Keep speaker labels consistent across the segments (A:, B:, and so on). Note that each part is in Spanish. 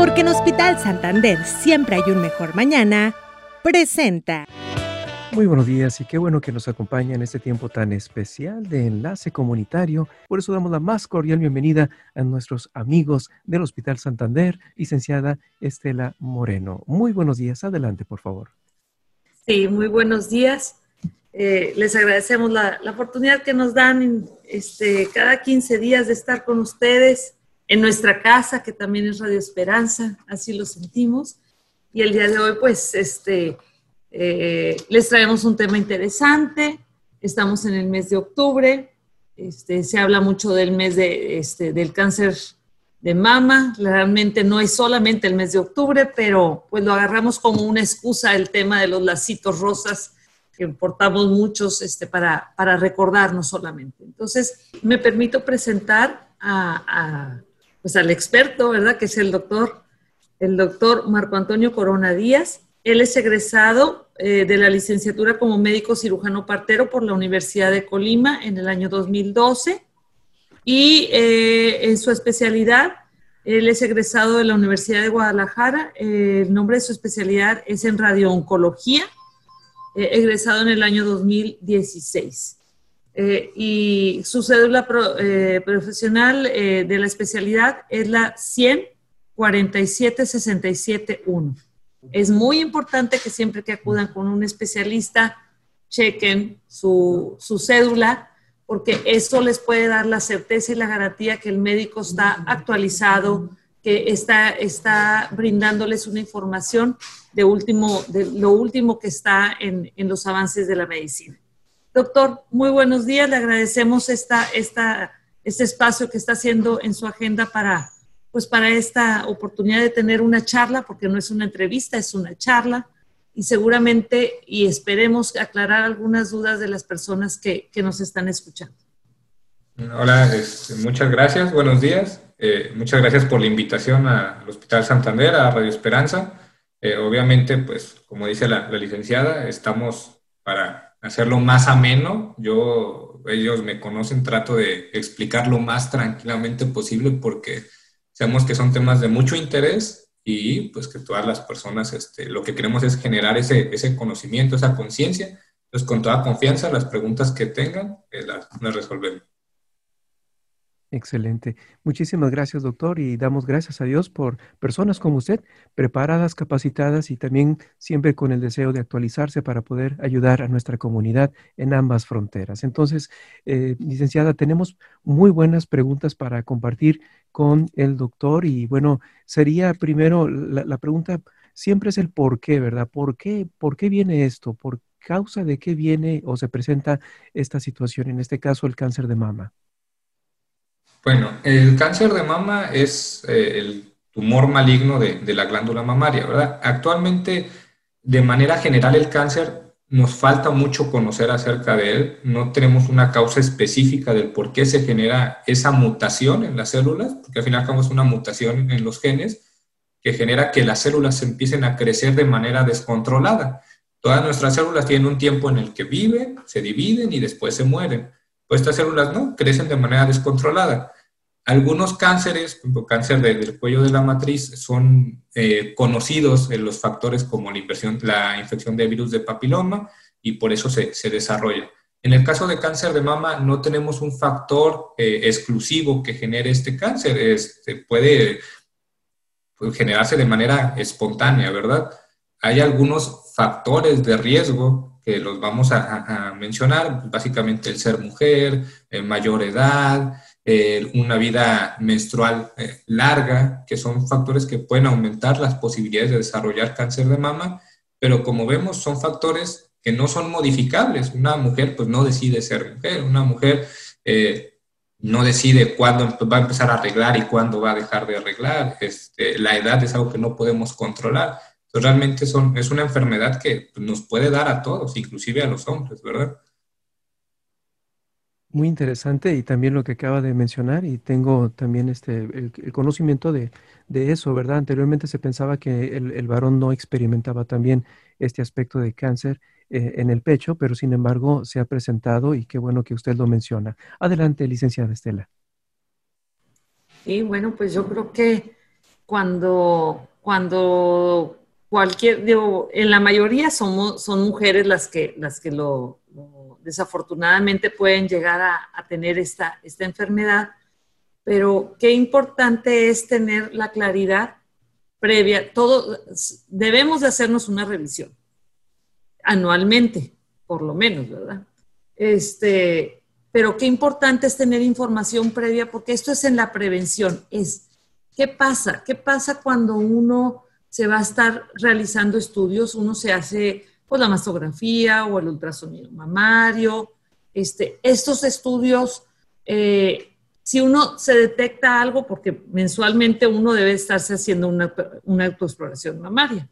A: Porque en Hospital Santander siempre hay un mejor mañana, presenta.
B: Muy buenos días y qué bueno que nos acompaña en este tiempo tan especial de enlace comunitario. Por eso damos la más cordial bienvenida a nuestros amigos del Hospital Santander, licenciada Estela Moreno. Muy buenos días, adelante por favor.
C: Sí, muy buenos días. Eh, les agradecemos la, oportunidad que nos dan este, cada 15 días de estar con ustedes en nuestra casa, que también es Radio Esperanza, así lo sentimos. Y el día de hoy, pues, este, eh, les traemos un tema interesante. Estamos en el mes de octubre. Este, se habla mucho del mes de, este, del cáncer de mama. Realmente no es solamente el mes de octubre, pero pues lo agarramos como una excusa el tema de los lacitos rosas que portamos muchos este, para, para recordarnos solamente. Entonces, me permito presentar a pues al experto, ¿verdad? Que es el doctor, el doctor Marco Antonio Corona Díaz. Él es egresado eh, de la licenciatura como médico cirujano partero por la Universidad de Colima en el año 2012 y eh, en su especialidad, él es egresado de la Universidad de Guadalajara. Eh, el nombre de su especialidad es en radiooncología, egresado en el año 2016. Eh, y su cédula eh, profesional eh, de la especialidad es la 100 Es muy importante que siempre que acudan con un especialista chequen su, su cédula porque eso les puede dar la certeza y la garantía que el médico está actualizado, que está, está brindándoles una información de, último, de lo último que está en, en los avances de la medicina. Doctor, muy buenos días. Le agradecemos esta, este espacio que está haciendo en su agenda para, pues para esta oportunidad de tener una charla, porque no es una entrevista, es una charla. Y seguramente y esperemos aclarar algunas dudas de las personas que, que nos están escuchando.
D: Hola, este, muchas gracias, buenos días. Eh, muchas gracias por la invitación al Hospital Santander, a Radio Esperanza. Eh, obviamente, pues como dice la licenciada, estamos para hacerlo más ameno. Yo, ellos me conocen, trato de explicar lo más tranquilamente posible porque sabemos que son temas de mucho interés y pues que todas las personas, este, lo que queremos es generar ese, ese conocimiento, esa conciencia. Entonces, con toda confianza, las preguntas que tengan, eh, las, las resolvemos.
B: Excelente. Muchísimas gracias, doctor, y damos gracias a Dios por personas como usted, preparadas, capacitadas y también siempre con el deseo de actualizarse para poder ayudar a nuestra comunidad en ambas fronteras. Entonces, eh, licenciada, tenemos muy buenas preguntas para compartir con el doctor y bueno, sería primero la, la pregunta siempre es el por qué, ¿verdad? ¿Por qué, ¿Por qué viene esto? ¿Por causa de qué viene o se presenta esta situación, en este caso el cáncer de mama?
D: Bueno, el cáncer de mama es eh, el tumor maligno de, la glándula mamaria, ¿verdad? Actualmente, de manera general, el cáncer nos falta mucho conocer acerca de él. No tenemos una causa específica del por qué se genera esa mutación en las células, porque al final es una mutación en los genes que genera que las células empiecen a crecer de manera descontrolada. Todas nuestras células tienen un tiempo en el que viven, se dividen y después se mueren. Pues estas células no, crecen de manera descontrolada. Algunos cánceres, como cáncer del cuello de la matriz, son eh, conocidos en los factores como la, la infección de virus de papiloma y por eso se, se, desarrolla. En el caso de cáncer de mama no tenemos un factor eh, exclusivo que genere este cáncer, este, puede, puede generarse de manera espontánea, ¿verdad? Hay algunos factores de riesgo que los vamos a, mencionar, básicamente el ser mujer, eh, mayor edad, una vida menstrual eh, larga, que son factores que pueden aumentar las posibilidades de desarrollar cáncer de mama, pero como vemos son factores que no son modificables. Una mujer pues no decide ser mujer, una mujer eh, no decide cuándo va a empezar a arreglar y cuándo va a dejar de arreglar. Este, la edad es algo que no podemos controlar realmente son, es una enfermedad que nos puede dar a todos, inclusive a los hombres, ¿verdad?
B: Muy interesante y también lo que acaba de mencionar y tengo también este, el, conocimiento de, eso, ¿verdad? Anteriormente se pensaba que el, varón no experimentaba también este aspecto de cáncer eh, en el pecho, pero sin embargo se ha presentado y qué bueno que usted lo menciona. Adelante, licenciada Estela.
C: Sí, bueno, pues yo creo que cuando, cuando cualquier, digo, en la mayoría somos, son mujeres las que, las que lo, desafortunadamente pueden llegar a, tener esta, esta enfermedad, pero qué importante es tener la claridad previa. Todo, debemos de hacernos una revisión anualmente, por lo menos, ¿verdad? Este, pero qué importante es tener información previa, porque esto es en la prevención, es ¿Qué pasa? ¿Qué pasa cuando uno se va a estar realizando estudios? Uno se hace pues, la mastografía o el ultrasonido mamario. Este, estos estudios, eh, si uno se detecta algo, porque mensualmente uno debe estarse haciendo una, una autoexploración mamaria.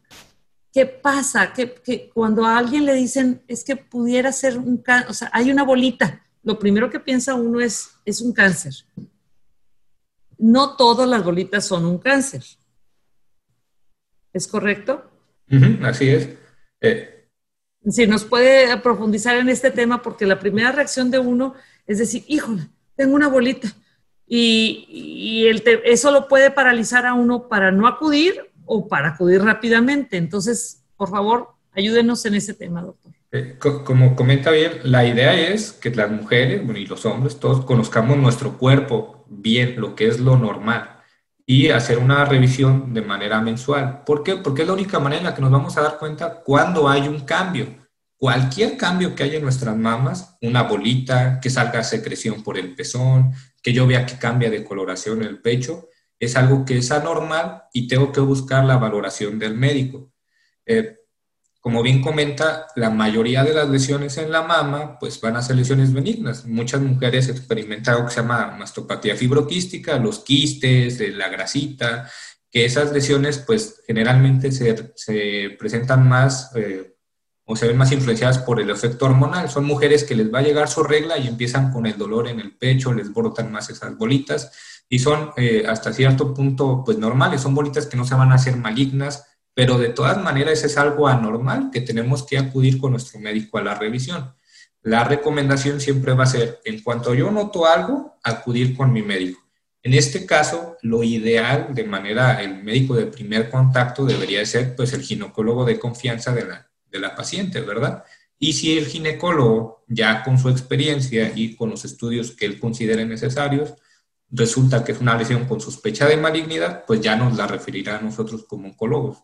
C: ¿Qué pasa? Que, cuando a alguien le dicen es que pudiera ser un cáncer, o sea, hay una bolita, lo primero que piensa uno es, es un cáncer no todas las bolitas son un cáncer. ¿Es correcto?
D: así es.
C: Eh. Si nos puede profundizar en este tema, porque la primera reacción de uno es decir, híjole, tengo una bolita. Y, eso lo puede paralizar a uno para no acudir o para acudir rápidamente. Entonces, por favor, ayúdenos en ese tema, doctor.
D: Eh, como comenta bien, la idea es que las mujeres y los hombres todos conozcamos nuestro cuerpo bien, lo que es lo normal y hacer una revisión de manera mensual. ¿Por qué? Porque es la única manera en la que nos vamos a dar cuenta cuando hay un cambio. Cualquier cambio que haya en nuestras mamas, una bolita, que salga secreción por el pezón, que yo vea que cambia de coloración el pecho, es algo que es anormal y tengo que buscar la valoración del médico. Eh, como bien comenta, la mayoría de las lesiones en la mama pues van a ser lesiones benignas. Muchas mujeres experimentan algo que se llama mastopatía fibroquística, los quistes, la grasita, que esas lesiones pues generalmente se, presentan más eh, o se ven más influenciadas por el efecto hormonal. Son mujeres que les va a llegar su regla y empiezan con el dolor en el pecho, les brotan más esas bolitas y son eh, hasta cierto punto pues normales, son bolitas que no se van a hacer malignas pero de todas maneras es algo anormal que tenemos que acudir con nuestro médico a la revisión. La recomendación siempre va a ser, en cuanto yo noto algo, acudir con mi médico. En este caso, lo ideal de manera, el médico de primer contacto debería ser pues el ginecólogo de confianza de la, de la paciente, ¿verdad? Y si el ginecólogo, ya con su experiencia y con los estudios que él considere necesarios, resulta que es una lesión con sospecha de malignidad, pues ya nos la referirá a nosotros como oncólogos.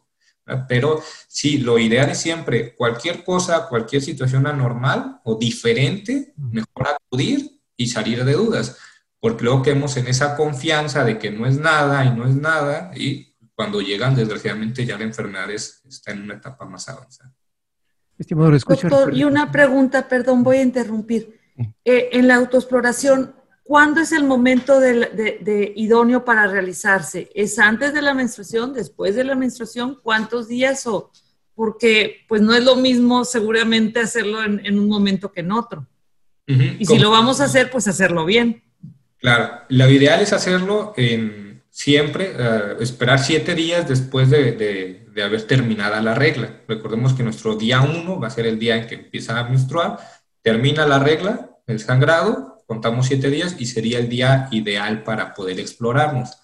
D: Pero sí, lo ideal es siempre, cualquier cosa, cualquier situación anormal o diferente, mejor acudir y salir de dudas, porque luego quedamos en esa confianza de que no es nada y no es nada, y cuando llegan, desgraciadamente, ya la enfermedad está en una etapa más avanzada.
C: Estimado, Doctor, y una pregunta, perdón, voy a interrumpir. Eh, en la autoexploración, ¿Cuándo es el momento de, idóneo para realizarse? ¿Es antes de la menstruación, después de la menstruación? ¿Cuántos días? O, porque pues no es lo mismo seguramente hacerlo en, un momento que en otro. Y si lo vamos a hacer, pues hacerlo bien.
D: Claro, lo ideal es hacerlo en, siempre, eh, esperar siete días después de, de, haber terminado la regla. Recordemos que nuestro día uno va a ser el día en que empieza a menstruar, termina la regla, el sangrado, contamos siete días y sería el día ideal para poder explorarnos.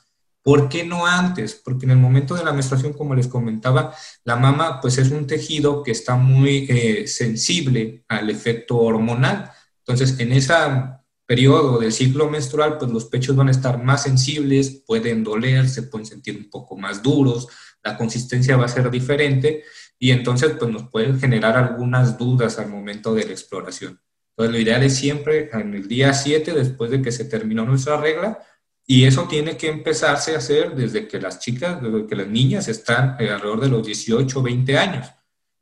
D: ¿Por qué no antes? Porque en el momento de la menstruación, como les comentaba, la mama pues es un tejido que está muy eh, sensible al efecto hormonal. Entonces, en ese periodo del ciclo menstrual, pues los pechos van a estar más sensibles, pueden doler, se pueden sentir un poco más duros, la consistencia va a ser diferente y entonces pues nos pueden generar algunas dudas al momento de la exploración. Entonces, lo ideal es siempre en el día 7, después de que se terminó nuestra regla, y eso tiene que empezarse a hacer desde que las chicas, desde que las niñas están eh, alrededor de los 18 o 20 años.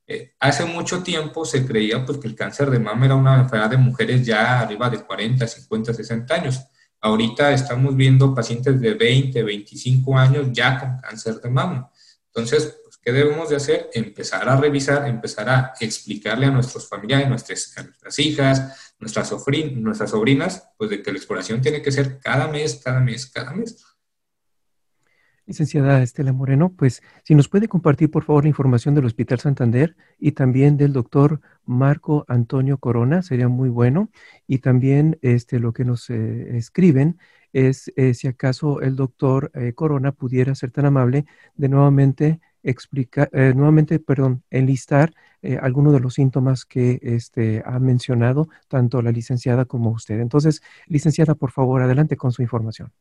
D: Eh, hace mucho tiempo se creía pues, que el cáncer de mama era una enfermedad de mujeres ya arriba de 40, 50, 60 años. Ahorita estamos viendo pacientes de 20, 25 años ya con cáncer de mama. Entonces, ¿Qué debemos de hacer? Empezar a revisar, empezar a explicarle a nuestros familiares, nuestras, nuestras hijas, nuestras, nuestras sobrinas, pues de que la exploración tiene que ser cada mes, cada mes, cada mes.
B: Licenciada Estela Moreno, pues si nos puede compartir por favor la información del Hospital Santander y también del doctor Marco Antonio Corona, sería muy bueno. Y también este, lo que nos eh, escriben es eh, si acaso el doctor eh, Corona pudiera ser tan amable de nuevamente explicar, eh, nuevamente, perdón, enlistar algunos de los síntomas que este, ha mencionado tanto la licenciada como usted. Entonces, licenciada, por favor, adelante con su información.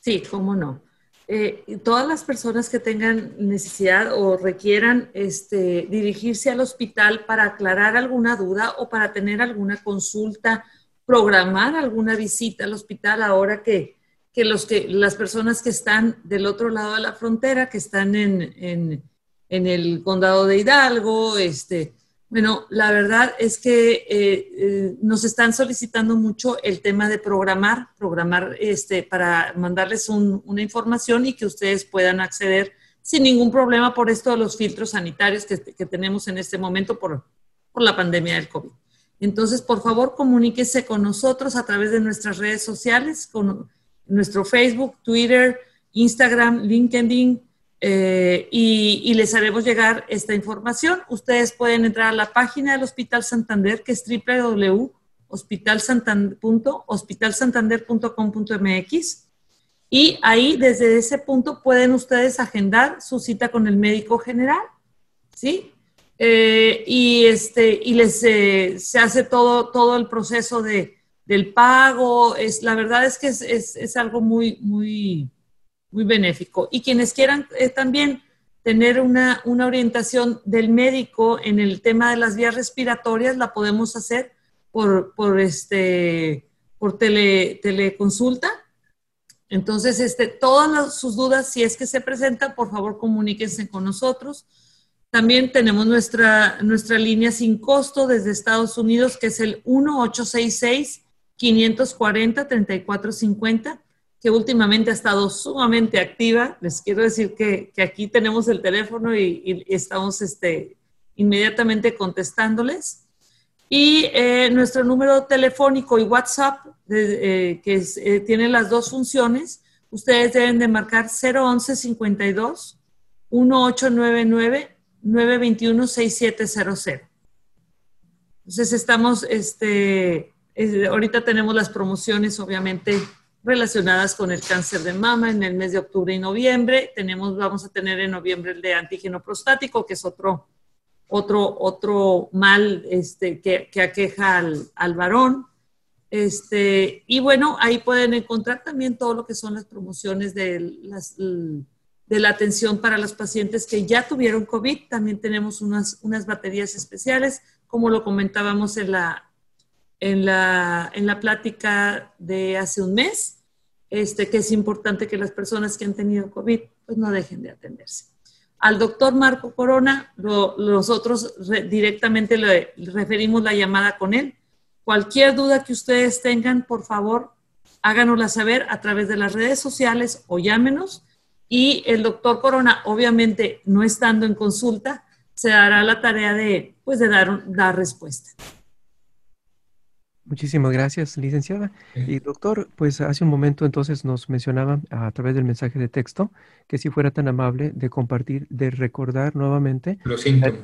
C: Sí, cómo no. todas las personas que tengan necesidad o requieran este, dirigirse al hospital para aclarar alguna duda o para tener alguna consulta programar alguna visita al hospital ahora que, los que las personas que están del otro lado de la frontera, que están en, el condado de Hidalgo, este, bueno, la verdad es que eh, eh, nos están solicitando mucho el tema de programar, programar este, para mandarles una información y que ustedes puedan acceder sin ningún problema por esto de los filtros sanitarios que, tenemos en este momento por, por la pandemia del COVID. Entonces, por favor, comuníquese con nosotros a través de nuestras redes sociales, con nuestro Facebook, Twitter, Instagram, LinkedIn, eh, y, les haremos llegar esta información. Ustedes pueden entrar a la página del Hospital Santander, que es www.hospitalsantander.com.mx. Y ahí, desde ese punto, pueden ustedes agendar su cita con el médico general. ¿Sí? Eh, y, este, y les, eh, se hace todo, todo el proceso de, del pago. Es, la verdad es que es, es, algo muy, muy, muy benéfico. Y quienes quieran eh, también tener una, una, orientación del médico en el tema de las vías respiratorias, la podemos hacer por, por, este, por tele, teleconsulta. Entonces, este, todas sus dudas, si es que se presentan, por favor comuníquense con nosotros. También tenemos nuestra, nuestra línea sin costo desde Estados Unidos, que es el 1866-540-3450, que últimamente ha estado sumamente activa. Les quiero decir que, aquí tenemos el teléfono y, estamos este, inmediatamente contestándoles. Y eh, nuestro número telefónico y WhatsApp, eh, que eh, tiene las dos funciones, ustedes deben de marcar 011 52 1899 921-6700. Entonces estamos, este, ahorita tenemos las promociones obviamente relacionadas con el cáncer de mama en el mes de octubre y noviembre. Tenemos, vamos a tener en noviembre el de antígeno prostático, que es otro, otro, otro mal este, que, que aqueja al, al varón. Este, y bueno, ahí pueden encontrar también todo lo que son las promociones de las, de la atención para los pacientes que ya tuvieron COVID. También tenemos unas, unas baterías especiales, como lo comentábamos en la, en la, en la plática de hace un mes, este, que es importante que las personas que han tenido COVID pues no dejen de atenderse. Al doctor Marco Corona, nosotros directamente le referimos la llamada con él. Cualquier duda que ustedes tengan, por favor, háganosla saber a través de las redes sociales o llámenos y el doctor Corona, obviamente no estando en consulta, se dará la tarea de, pues, de dar, dar respuesta.
B: Muchísimas gracias, licenciada. Y doctor, pues hace un momento entonces nos mencionaba a través del mensaje de texto que si fuera tan amable de compartir, de recordar nuevamente
D: los síntomas.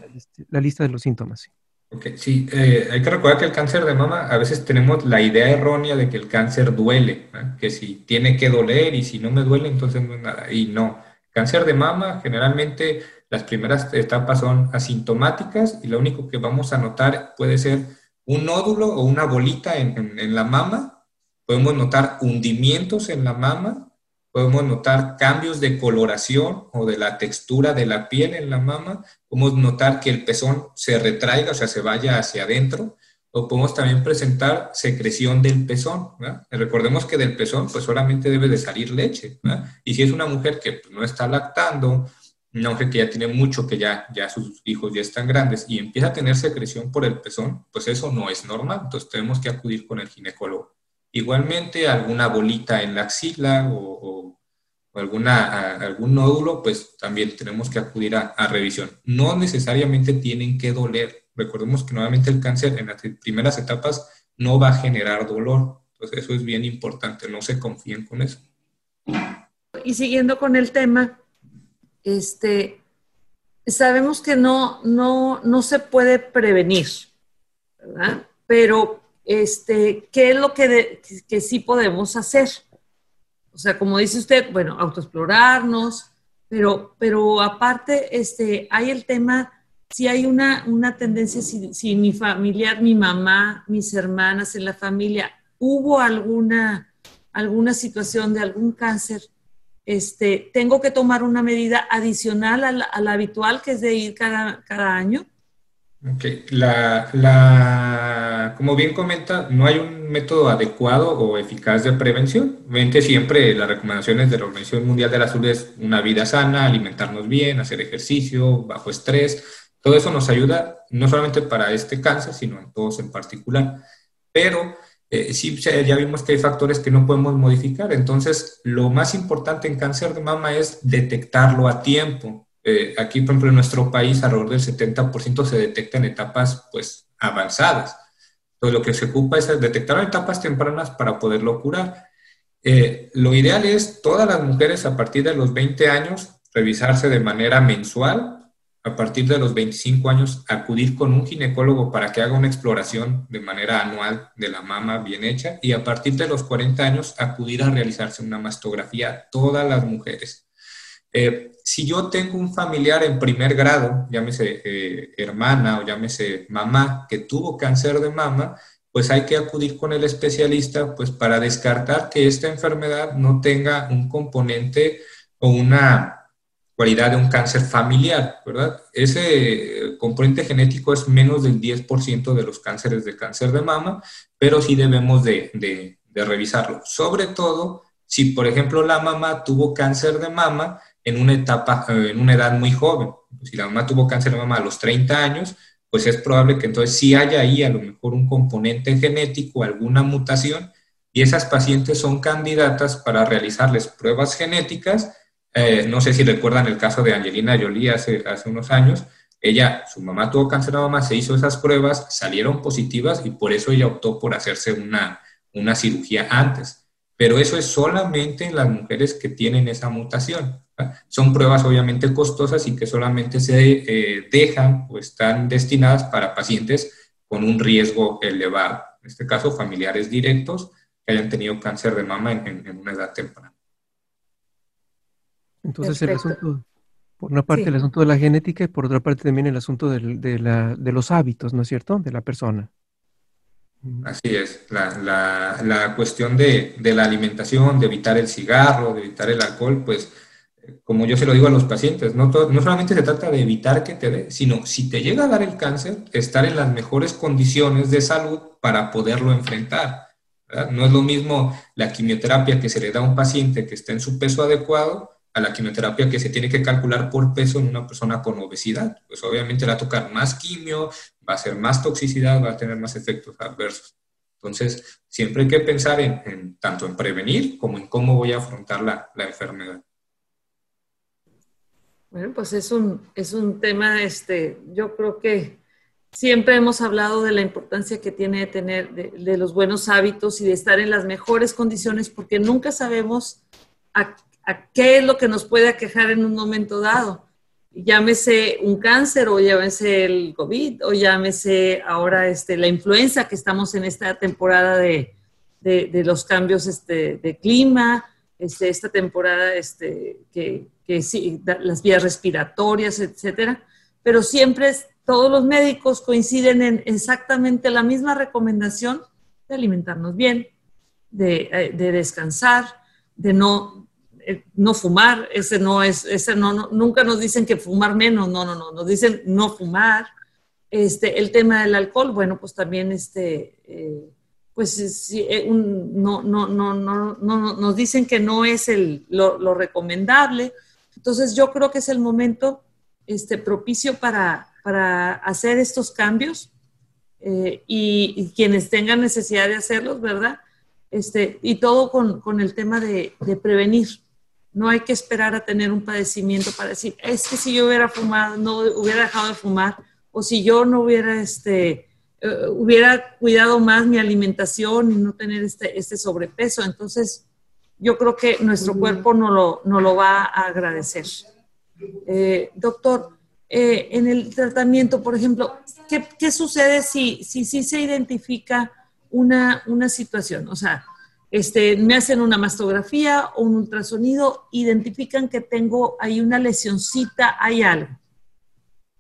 B: La, lista de los síntomas.
D: Ok, sí, eh, hay que recordar que el cáncer de mama, a veces tenemos la idea errónea de que el cáncer duele, que si tiene que doler y si no me duele, entonces no es nada. Y no, cáncer de mama, generalmente las primeras etapas son asintomáticas y lo único que vamos a notar puede ser un nódulo o una bolita en, en la mama, podemos notar hundimientos en la mama, podemos notar cambios de coloración o de la textura de la piel en la mama, podemos notar que el pezón se retraiga, o sea, se vaya hacia adentro, o podemos también presentar secreción del pezón. Recordemos que del pezón pues solamente debe de salir leche. Y si es una mujer que pues, no está lactando, una mujer que ya tiene mucho, que ya, ya sus hijos ya están grandes y empieza a tener secreción por el pezón, pues eso no es normal. Entonces tenemos que acudir con el ginecólogo. Igualmente, alguna bolita en la axila o alguna, algún nódulo, pues también tenemos que acudir a, revisión. No necesariamente tienen que doler. Recordemos que nuevamente el cáncer en las primeras etapas no va a generar dolor. Entonces eso es bien importante, no se confíen con eso.
C: Y siguiendo con el tema, este, sabemos que no, no, no se puede prevenir, ¿verdad? Pero, este, ¿qué es lo que, que sí podemos hacer? O sea, como dice usted, bueno, autoexplorarnos, pero, pero aparte, este, hay el tema, si hay una, una tendencia, si, si mi familiar, mi mamá, mis hermanas en la familia, hubo alguna, alguna situación de algún cáncer, este, tengo que tomar una medida adicional a la, habitual, que es de ir cada, cada año.
D: Ok, la, la, como bien comenta, no hay un método adecuado o eficaz de prevención. Mente siempre las recomendaciones de la Organización Mundial de la Salud es una vida sana, alimentarnos bien, hacer ejercicio, bajo estrés. Todo eso nos ayuda no solamente para este cáncer, sino en todos en particular. Pero eh, sí, ya vimos que hay factores que no podemos modificar. Entonces, lo más importante en cáncer de mama es detectarlo a tiempo. Eh, aquí, por ejemplo, en nuestro país, alrededor del 70% se detecta en etapas pues, avanzadas. Entonces, lo que se ocupa es detectar etapas tempranas para poderlo curar. Eh, lo ideal es todas las mujeres a partir de los 20 años revisarse de manera mensual a partir de los 25 años acudir con un ginecólogo para que haga una exploración de manera anual de la mama bien hecha y a partir de los 40 años acudir a realizarse una mastografía todas las mujeres. Eh, si yo tengo un familiar en primer grado, llámese eh, hermana o llámese mamá, que tuvo cáncer de mama, pues hay que acudir con el especialista pues para descartar que esta enfermedad no tenga un componente o una cualidad de un cáncer familiar, ¿verdad? Ese componente genético es menos del 10% de los cánceres de cáncer de mama, pero sí debemos de, de, revisarlo. Sobre todo si, por ejemplo, la mamá tuvo cáncer de mama en una etapa, eh, en una edad muy joven. Si la mamá tuvo cáncer de mama a los 30 años, pues es probable que entonces sí haya ahí a lo mejor un componente genético, alguna mutación, y esas pacientes son candidatas para realizarles pruebas genéticas eh, no sé si recuerdan el caso de Angelina Jolie hace, hace unos años. Ella, su mamá tuvo cáncer de mama, se hizo esas pruebas, salieron positivas y por eso ella optó por hacerse una, una cirugía antes. Pero eso es solamente en las mujeres que tienen esa mutación. Son pruebas obviamente costosas y que solamente se eh, dejan o están destinadas para pacientes con un riesgo elevado. En este caso, familiares directos que hayan tenido cáncer de mama en una edad temprana.
B: Entonces el asunto, por una parte el asunto de la genética y por otra parte también el asunto de, la, de los hábitos, ¿no es cierto?, de la persona.
D: Así es, la, la, cuestión de, de, la alimentación, de evitar el cigarro, de evitar el alcohol, pues como yo se lo digo a los pacientes, no, no solamente se trata de evitar que te dé, sino si te llega a dar el cáncer, estar en las mejores condiciones de salud para poderlo enfrentar. No es lo mismo la quimioterapia que se le da a un paciente que está en su peso adecuado a la quimioterapia que se tiene que calcular por peso en una persona con obesidad. Pues obviamente le va a tocar más quimio, va a ser más toxicidad, va a tener más efectos adversos. Entonces, siempre hay que pensar en, tanto en prevenir como en cómo voy a afrontar la, la enfermedad.
C: Bueno, pues es un, es un tema, este, yo creo que siempre hemos hablado de la importancia que tiene de tener de, los buenos hábitos y de estar en las mejores condiciones, porque nunca sabemos a qué es lo que nos puede aquejar en un momento dado. Llámese un cáncer o llámese el COVID o llámese ahora este, la influenza que estamos en esta temporada de, de, los cambios este, de clima, este, esta temporada este, que, que sí, las vías respiratorias, etcétera. Pero siempre todos los médicos coinciden en exactamente la misma recomendación de alimentarnos bien, de, eh, de descansar, de no, eh, no fumar, ese no es, ese no, nunca nos dicen que fumar menos, no, no, no, nos dicen no fumar. Este, el tema del alcohol, bueno, pues también este, eh, pues eh, no, no, no, no, no, nos dicen que no es el, lo, recomendable. Entonces yo creo que es el momento este, propicio para, para hacer estos cambios y, quienes tengan necesidad de hacerlos, ¿verdad? Este, y todo con, con el tema de prevenir. No hay que esperar a tener un padecimiento para decir, es que si yo hubiera fumado, no hubiera dejado de fumar, o si yo no hubiera, este, eh, hubiera cuidado más mi alimentación y no tener este, este sobrepeso. Entonces, yo creo que nuestro cuerpo no lo, no lo va a agradecer. Eh, doctor, eh, en el tratamiento, por ejemplo, ¿qué, qué sucede si, si, si se identifica una, una situación? O sea, este, me hacen una mastografía o un ultrasonido, identifican que tengo ahí una lesioncita, hay algo.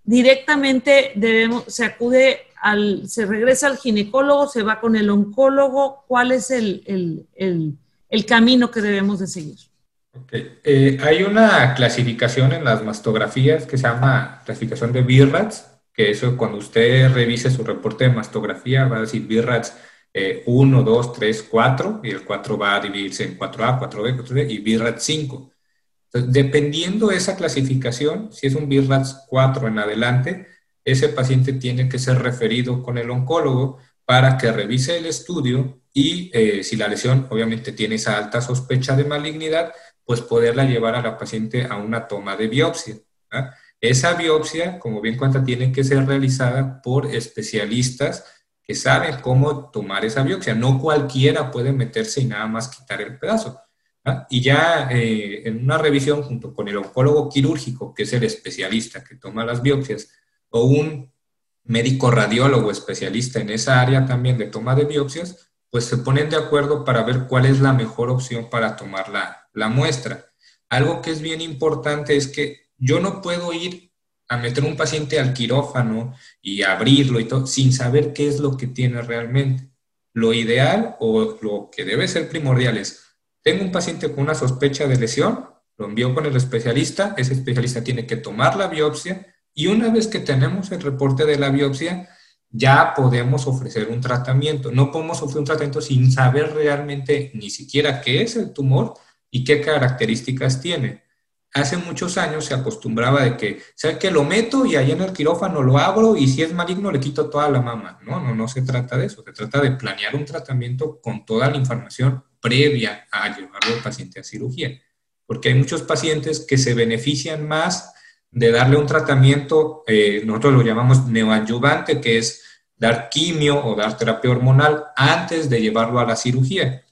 C: Directamente debemos, se acude al, se regresa al ginecólogo, se va con el oncólogo, ¿cuál es el, camino que debemos de seguir?
D: Eh, hay una clasificación en las mastografías que se llama clasificación de BIRATS, que eso cuando usted revise su reporte de mastografía va a decir BIRATS 1, 2, 3, 4, y el 4 va a dividirse en 4A, 4B, 4B y BIRATS 5. Entonces, dependiendo de esa clasificación, si es un BIRATS 4 en adelante, ese paciente tiene que ser referido con el oncólogo para que revise el estudio y eh, si la lesión obviamente tiene esa alta sospecha de malignidad, pues poderla llevar a la paciente a una toma de biopsia. Esa biopsia, como bien cuenta, tiene que ser realizada por especialistas que saben cómo tomar esa biopsia. No cualquiera puede meterse y nada más quitar el pedazo. Y ya eh, en una revisión junto con el oncólogo quirúrgico, que es el especialista que toma las biopsias, o un médico radiólogo especialista en esa área también de toma de biopsias, pues se ponen de acuerdo para ver cuál es la mejor opción para tomar la, la muestra. Algo que es bien importante es que yo no puedo ir a meter un paciente al quirófano y abrirlo y todo sin saber qué es lo que tiene realmente. Lo ideal o lo que debe ser primordial es, tengo un paciente con una sospecha de lesión, lo envío con el especialista, ese especialista tiene que tomar la biopsia, y una vez que tenemos el reporte de la biopsia, ya podemos ofrecer un tratamiento. No podemos ofrecer un tratamiento sin saber realmente ni siquiera qué es el tumor y qué características tiene. Hace muchos años se acostumbraba de que, sea que lo meto y ahí en el quirófano lo abro y si es maligno le quito toda la mama. No, no, no se trata de eso. Se trata de planear un tratamiento con toda la información previa a llevarlo al paciente a cirugía. Porque hay muchos pacientes que se benefician más de darle un tratamiento, eh, nosotros lo llamamos neoadyuvante, que es dar quimio o dar terapia hormonal antes de llevarlo a la cirugía.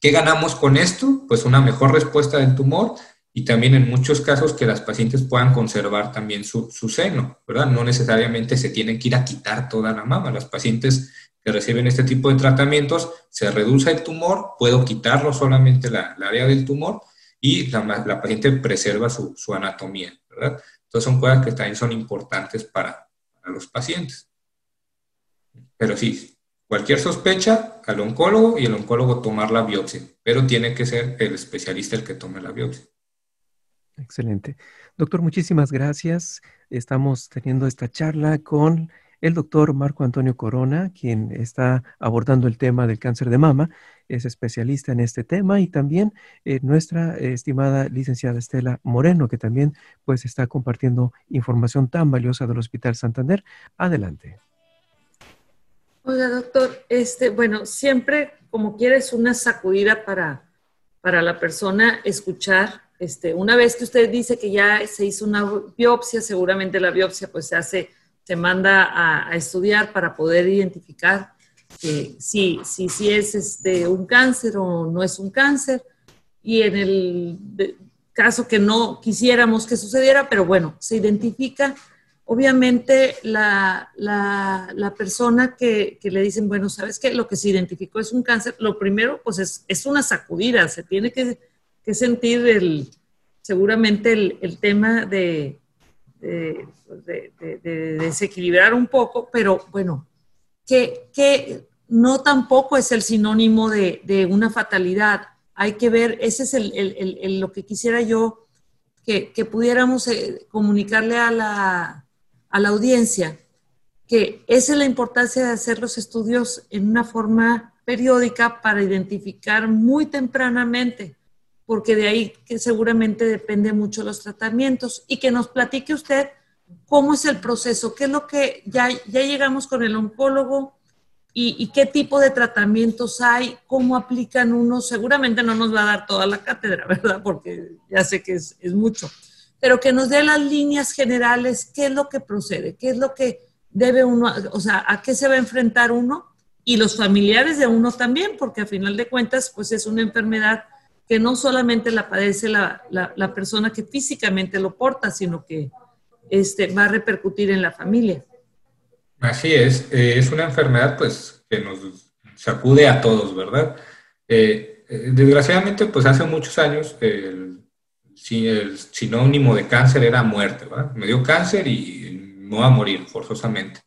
D: ¿Qué ganamos con esto? Pues una mejor respuesta del tumor y también en muchos casos que las pacientes puedan conservar también su, su seno, ¿verdad? No necesariamente se tienen que ir a quitar toda la mama. Las pacientes que reciben este tipo de tratamientos, se reduce el tumor, puedo quitarlo solamente la, área del tumor y la, la paciente preserva su, su anatomía. Entonces son cosas que también son importantes para, los pacientes. Pero sí, cualquier sospecha al oncólogo y el oncólogo tomar la biopsia, pero tiene que ser el especialista el que tome la biopsia.
B: Excelente. Doctor, muchísimas gracias. Estamos teniendo esta charla con el doctor Marco Antonio Corona, quien está abordando el tema del cáncer de mama, es especialista en este tema y también eh, nuestra estimada licenciada Estela Moreno, que también pues está compartiendo información tan valiosa del Hospital Santander. Adelante.
C: Oiga, doctor, este, bueno, siempre como quieres una sacudida para, para la persona escuchar, este, una vez que usted dice que ya se hizo una biopsia, seguramente la biopsia pues se hace se manda a, estudiar para poder identificar si, si, si es este, un cáncer o no es un cáncer. Y en el caso que no quisiéramos que sucediera, pero bueno, se identifica obviamente la, la, persona que, que, le dicen, bueno, ¿sabes qué? Lo que se identificó es un cáncer. Lo primero, pues es, es una sacudida, se tiene que, que sentir el, seguramente el, el tema de, pues, de, desequilibrar un poco, pero bueno, que, que, no tampoco es el sinónimo de, una fatalidad. Hay que ver, ese es el, lo que quisiera yo que, pudiéramos eh, comunicarle a la, a la audiencia, que esa es la importancia de hacer los estudios en una forma periódica para identificar muy tempranamente porque de ahí que seguramente depende mucho los tratamientos y que nos platique usted cómo es el proceso, qué es lo que ya, ya llegamos con el oncólogo y, qué tipo de tratamientos hay, cómo aplican uno. Seguramente no nos va a dar toda la cátedra, ¿verdad? Porque ya sé que es, es mucho, pero que nos dé las líneas generales, qué es lo que procede, qué es lo que debe uno, o sea, a qué se va a enfrentar uno y los familiares de uno también, porque a final de cuentas, pues es una enfermedad que no solamente la padece la, la, persona que físicamente lo porta, sino que este, va a repercutir en la familia.
D: Así es, eh, es una enfermedad pues que nos sacude a todos, ¿verdad? Eh, eh, desgraciadamente, pues hace muchos años el, el, sinónimo de cáncer era muerte, ¿verdad? Me dio cáncer y no va a morir forzosamente.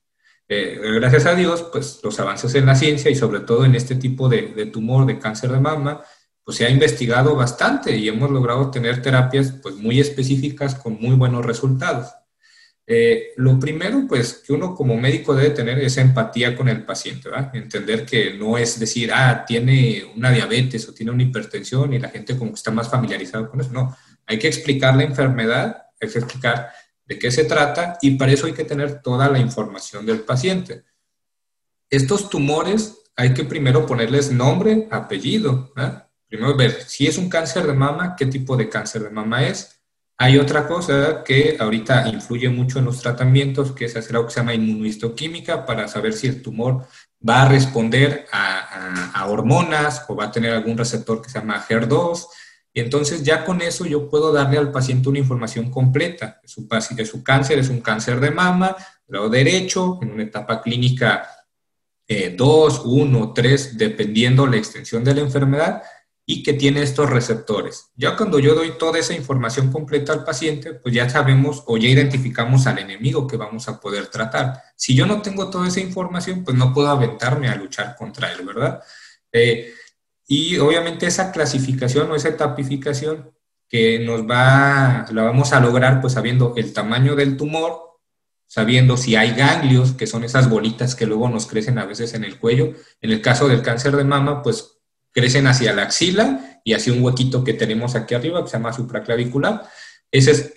D: Eh, gracias a Dios, pues los avances en la ciencia y sobre todo en este tipo de, de, tumor, de cáncer de mama, pues se ha investigado bastante y hemos logrado tener terapias pues muy específicas con muy buenos resultados. Eh, lo primero, pues, que uno como médico debe tener es empatía con el paciente, ¿verdad? Entender que no es decir, ah, tiene una diabetes o tiene una hipertensión y la gente como que está más familiarizada con eso. No, hay que explicar la enfermedad, hay que explicar de qué se trata y para eso hay que tener toda la información del paciente. Estos tumores hay que primero ponerles nombre, apellido, ¿verdad? Primero ver si es un cáncer de mama, qué tipo de cáncer de mama es, hay otra cosa que ahorita influye mucho en los tratamientos, que es hacer algo que se llama inmunohistoquímica para saber si el tumor va a responder a, hormonas o va a tener algún receptor que se llama HER2. Y entonces ya con eso yo puedo darle al paciente una información completa. Su, su cáncer es un cáncer de mama, lado derecho, en una etapa clínica 2, 1, 3, dependiendo la extensión de la enfermedad y que tiene estos receptores. Ya cuando yo doy toda esa información completa al paciente, pues ya sabemos o ya identificamos al enemigo que vamos a poder tratar. Si yo no tengo toda esa información, pues no puedo aventarme a luchar contra él, ¿verdad? Eh, y obviamente esa clasificación o esa etapificación que nos va, la vamos a lograr pues sabiendo el tamaño del tumor, sabiendo si hay ganglios, que son esas bolitas que luego nos crecen a veces en el cuello. En el caso del cáncer de mama, pues crecen hacia la axila y hacia un huequito que tenemos aquí arriba que se llama supraclavicular. Esa es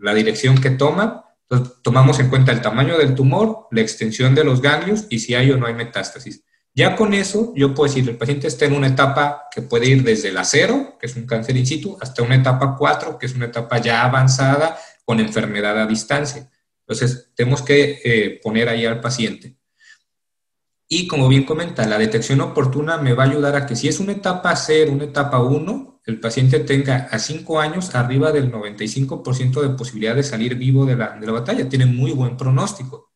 D: la dirección que toma. Entonces, tomamos en cuenta el tamaño del tumor, la extensión de los ganglios y si hay o no hay metástasis. Ya con eso, yo puedo decir, el paciente está en una etapa que puede ir desde la 0, que es un cáncer in situ, hasta una etapa 4, que es una etapa ya avanzada con enfermedad a distancia. Entonces, tenemos que eh, poner ahí al paciente. Y como bien comenta, la detección oportuna me va a ayudar a que si es una etapa 0, una etapa 1, el paciente tenga a 5 años arriba del 95% de posibilidad de salir vivo de la, de la batalla. Tiene muy buen pronóstico.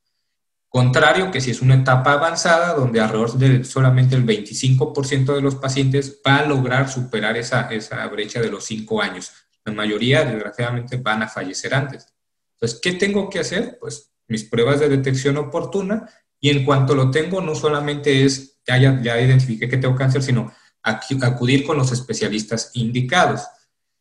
D: Contrario que si es una etapa avanzada, donde alrededor de solamente el 25% de los pacientes va a lograr superar esa, esa brecha de los 5 años. La mayoría, desgraciadamente, van a fallecer antes. Entonces, ¿qué tengo que hacer? Pues mis pruebas de detección oportuna y en cuanto lo tengo, no solamente es, ya, ya, identifiqué que tengo cáncer, sino acudir con los especialistas indicados.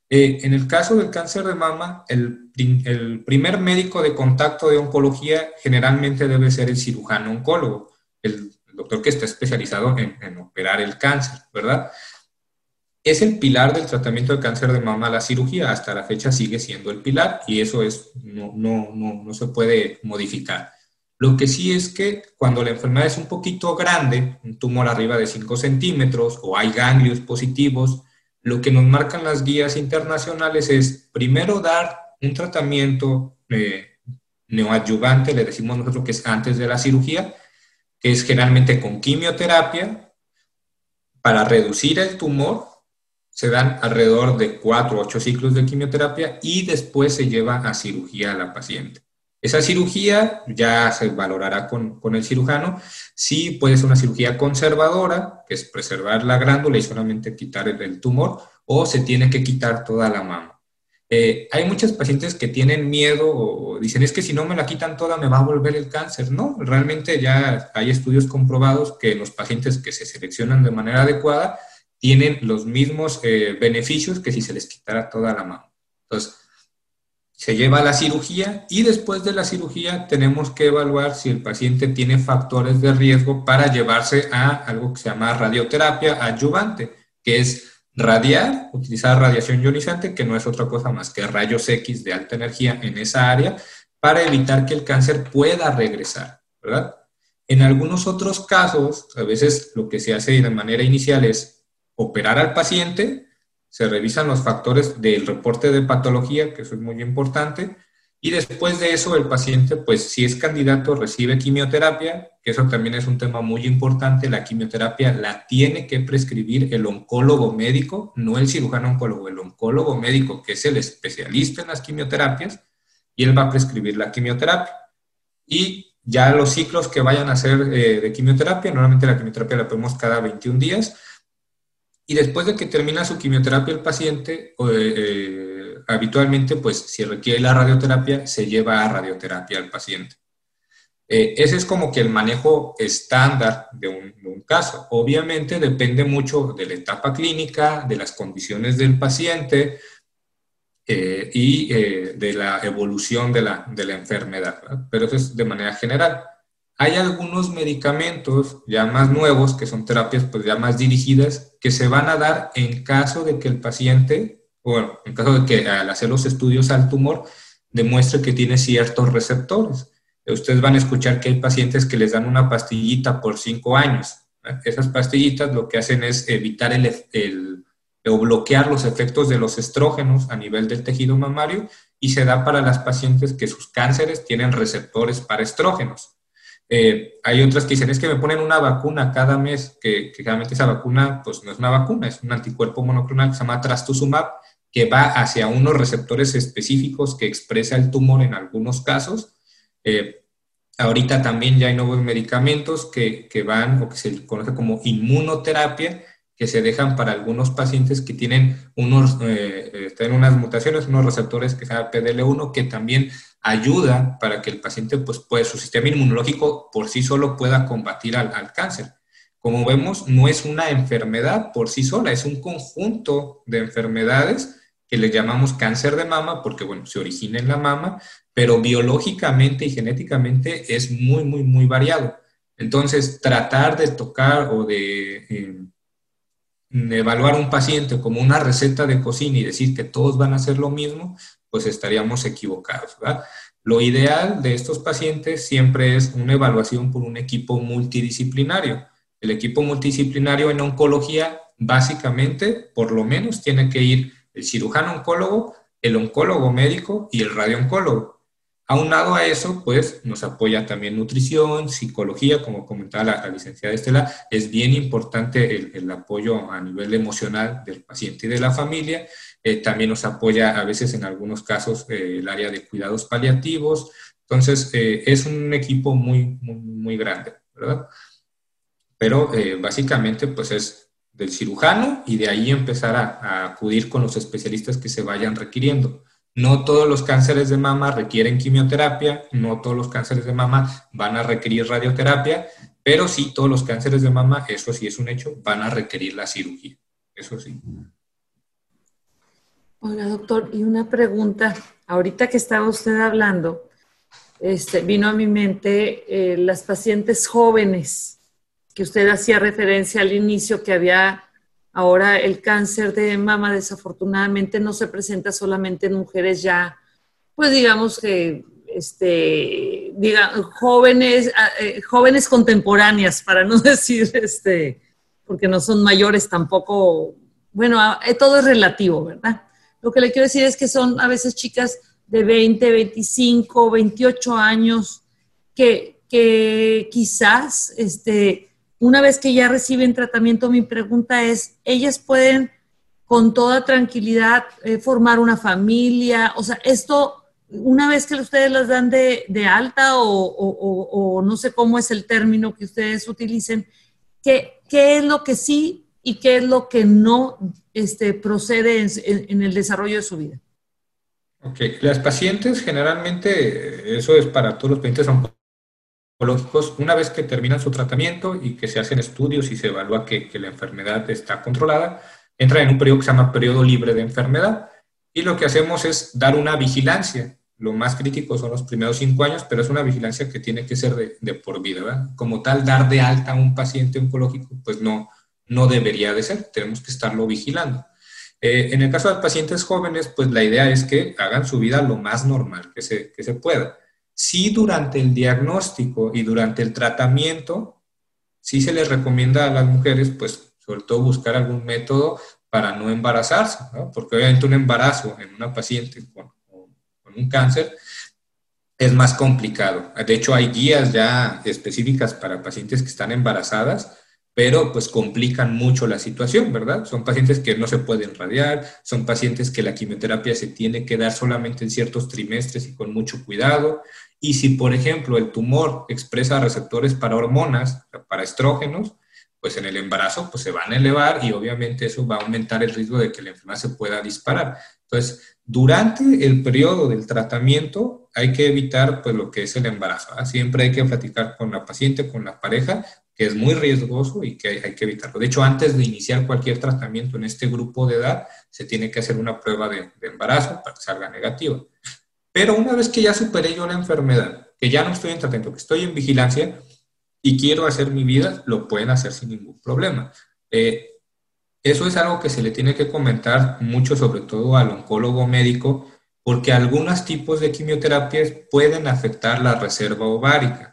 D: Eh, en el caso del cáncer de mama, el, el, primer médico de contacto de oncología generalmente debe ser el cirujano oncólogo, el doctor que está especializado en, en, operar el cáncer, ¿verdad? Es el pilar del tratamiento del cáncer de mama, la cirugía. Hasta la fecha sigue siendo el pilar y eso es, no, no, no, no se puede modificar. Lo que sí es que cuando la enfermedad es un poquito grande, un tumor arriba de 5 centímetros o hay ganglios positivos, lo que nos marcan las guías internacionales es primero dar un tratamiento eh, neoadyuvante, le decimos nosotros que es antes de la cirugía, que es generalmente con quimioterapia, para reducir el tumor se dan alrededor de 4 o 8 ciclos de quimioterapia y después se lleva a cirugía a la paciente. Esa cirugía ya se valorará con, el cirujano. Si puede ser una cirugía conservadora, que es preservar la glándula y solamente quitar el, tumor, o se tiene que quitar toda la mama. Eh, hay muchos pacientes que tienen miedo o dicen, es que si no me la quitan toda me va a volver el cáncer. No, realmente ya hay estudios comprobados que los pacientes que se seleccionan de manera adecuada tienen los mismos eh, beneficios que si se les quitara toda la mama. Entonces, se lleva a la cirugía y después de la cirugía tenemos que evaluar si el paciente tiene factores de riesgo para llevarse a algo que se llama radioterapia adyuvante, que es radiar, utilizar radiación ionizante, que no es otra cosa más que rayos X de alta energía en esa área, para evitar que el cáncer pueda regresar, ¿verdad? En algunos otros casos, a veces lo que se hace de manera inicial es operar al paciente, se revisan los factores del reporte de patología, que eso es muy importante, y después de eso el paciente, pues si es candidato, recibe quimioterapia, que eso también es un tema muy importante, la quimioterapia la tiene que prescribir el oncólogo médico, no el cirujano oncólogo, el oncólogo médico, que es el especialista en las quimioterapias, y él va a prescribir la quimioterapia. Y ya los ciclos que vayan a hacer eh, de quimioterapia, normalmente la quimioterapia la ponemos cada 21 días, y después de que termina su quimioterapia el paciente, eh, habitualmente, pues si requiere la radioterapia, se lleva a radioterapia al paciente. Eh, ese es como que el manejo estándar de un, caso. Obviamente depende mucho de la etapa clínica, de las condiciones del paciente eh, y de la evolución de la, de la enfermedad, pero eso es de manera general. Hay algunos medicamentos ya más nuevos, que son terapias pues ya más dirigidas, que se van a dar en caso de que el paciente, bueno, en caso de que al hacer los estudios al tumor, demuestre que tiene ciertos receptores. Ustedes van a escuchar que hay pacientes que les dan una pastillita por cinco años. Esas pastillitas lo que hacen es evitar el, el, o bloquear los efectos de los estrógenos a nivel del tejido mamario y se da para las pacientes que sus cánceres tienen receptores para estrógenos. Eh, hay otras que dicen, es que me ponen una vacuna cada mes, que, que realmente esa vacuna pues no es una vacuna, es un anticuerpo monoclonal que se llama trastuzumab, que va hacia unos receptores específicos que expresa el tumor en algunos casos. Eh, ahorita también ya hay nuevos medicamentos que, que van o que se conoce como inmunoterapia, que se dejan para algunos pacientes que tienen unos, eh, tienen unas mutaciones, unos receptores que se llama PDL1, que también ayuda para que el paciente, pues, pues, su sistema inmunológico por sí solo pueda combatir al, al, cáncer. Como vemos, no es una enfermedad por sí sola, es un conjunto de enfermedades que le llamamos cáncer de mama porque, bueno, se origina en la mama, pero biológicamente y genéticamente es muy, muy, muy variado. Entonces, tratar de tocar o de eh, evaluar un paciente como una receta de cocina y decir que todos van a hacer lo mismo, pues estaríamos equivocados. Lo ideal de estos pacientes siempre es una evaluación por un equipo multidisciplinario. El equipo multidisciplinario en oncología, básicamente, por lo menos, tiene que ir el cirujano oncólogo, el oncólogo médico y el radiooncólogo. Aunado a eso, pues nos apoya también nutrición, psicología, como comentaba la, licenciada Estela, es bien importante el, apoyo a nivel emocional del paciente y de la familia. Eh, también nos apoya a veces en algunos casos eh, el área de cuidados paliativos. Entonces, eh, es un equipo muy, muy, grande, ¿verdad? Pero básicamente, pues es del cirujano y de ahí empezar a acudir con los especialistas que se vayan requiriendo. No todos los cánceres de mama requieren quimioterapia, no todos los cánceres de mama van a requerir radioterapia, pero sí todos los cánceres de mama, eso sí es un hecho, van a requerir la cirugía. Eso sí.
C: Hola, doctor, y una pregunta. Ahorita que estaba usted hablando, este, vino a mi mente eh, las pacientes jóvenes, que usted hacía referencia al inicio, que había Ahora el cáncer de mama desafortunadamente no se presenta solamente en mujeres ya, pues digamos que, este, diga, jóvenes, ah, eh, jóvenes contemporáneas, para no decir, este, porque no son mayores tampoco, bueno, ah, eh, todo es relativo, ¿verdad? Lo que le quiero decir es que son a veces chicas de 20, 25, 28 años que, que quizás, este, una vez que ya reciben tratamiento, mi pregunta es, ¿ellas pueden con toda tranquilidad eh, formar una familia? O sea, esto, una vez que ustedes las dan de, alta o, no sé cómo es el término que ustedes utilicen, ¿qué, qué es lo que sí y qué es lo que no este, procede en, el desarrollo de su vida?
D: Ok, las pacientes generalmente, eso es para todos los pacientes una vez que terminan su tratamiento y que se hacen estudios y se evalúa que, la enfermedad está controlada, entran en un periodo que se llama periodo libre de enfermedad. Y lo que hacemos es dar una vigilancia. Lo más crítico son los primeros cinco años, pero es una vigilancia que tiene que ser de, por vida. Como tal, dar de alta a un paciente oncológico, pues no, no debería de ser. Tenemos que estarlo vigilando. Eh, en el caso de pacientes jóvenes, pues la idea es que hagan su vida lo más normal que se, que se pueda sí durante el diagnóstico y durante el tratamiento, sí se les recomienda a las mujeres, pues sobre todo buscar algún método para no embarazarse, porque obviamente un embarazo en una paciente con, un cáncer es más complicado. De hecho, hay guías ya específicas para pacientes que están embarazadas pero pues complican mucho la situación, ¿verdad? Son pacientes que no se pueden radiar, son pacientes que la quimioterapia se tiene que dar solamente en ciertos trimestres y con mucho cuidado. Y si, por ejemplo, el tumor expresa receptores para hormonas, para estrógenos, pues en el embarazo pues se van a elevar y obviamente eso va a aumentar el riesgo de que la enfermedad se pueda disparar. Entonces, durante el periodo del tratamiento hay que evitar pues lo que es el embarazo. Siempre hay que platicar con la paciente, con la pareja, que es muy riesgoso y que hay, que evitarlo. De hecho, antes de iniciar cualquier tratamiento en este grupo de edad, se tiene que hacer una prueba de, embarazo para que salga negativa. Pero una vez que ya superé yo la enfermedad, que ya no estoy en tratamiento, que estoy en vigilancia, y quiero hacer mi vida, lo pueden hacer sin ningún problema. Eh, eso es algo que se le tiene que comentar mucho, sobre todo al oncólogo médico, porque algunos tipos de quimioterapias pueden afectar la reserva ovárica.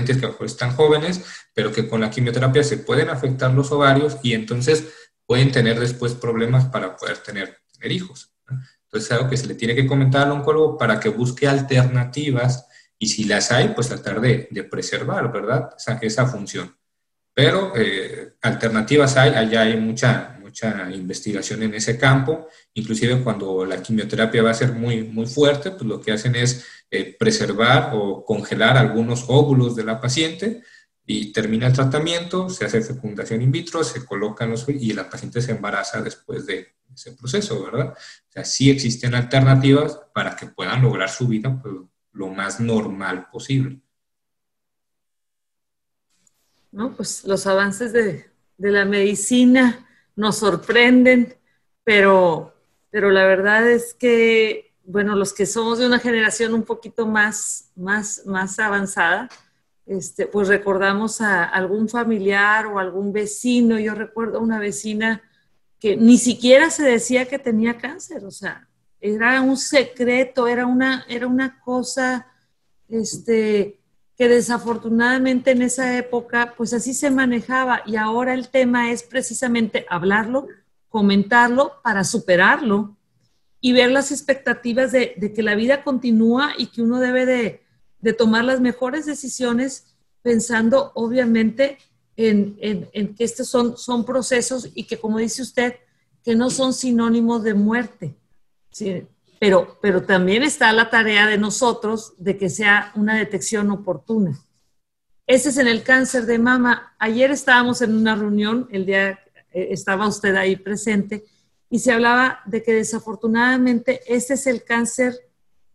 D: Pacientes que están jóvenes, pero que con la quimioterapia se pueden afectar los ovarios y entonces pueden tener después problemas para poder tener, tener hijos. Entonces es algo que se le tiene que comentar al oncólogo para que busque alternativas y si las hay, pues tratar de, preservar, ¿verdad? Esa, esa función. Pero eh, alternativas hay, allá hay mucha, mucha investigación en ese campo, inclusive cuando la quimioterapia va a ser muy, muy fuerte, pues lo que hacen es eh, preservar o congelar algunos óvulos de la paciente y termina el tratamiento, se hace fecundación in vitro, se colocan los y la paciente se embaraza después de ese proceso, ¿verdad? O sea, sí existen alternativas para que puedan lograr su vida pues, lo más normal posible.
C: No, pues los avances de, la medicina nos sorprenden, pero, pero la verdad es que, bueno, los que somos de una generación un poquito más, más, más avanzada, este, pues recordamos a algún familiar o algún vecino. Yo recuerdo una vecina que ni siquiera se decía que tenía cáncer, o sea, era un secreto, era una, era una cosa este, que desafortunadamente en esa época, pues así se manejaba y ahora el tema es precisamente hablarlo, comentarlo para superarlo y ver las expectativas de, que la vida continúa y que uno debe de, tomar las mejores decisiones pensando obviamente en, en, en, que estos son, son procesos y que como dice usted, que no son sinónimos de muerte Sí, pero, pero también está la tarea de nosotros de que sea una detección oportuna. Ese es en el cáncer de mama. Ayer estábamos en una reunión, el día eh, estaba usted ahí presente, y se hablaba de que desafortunadamente este es el cáncer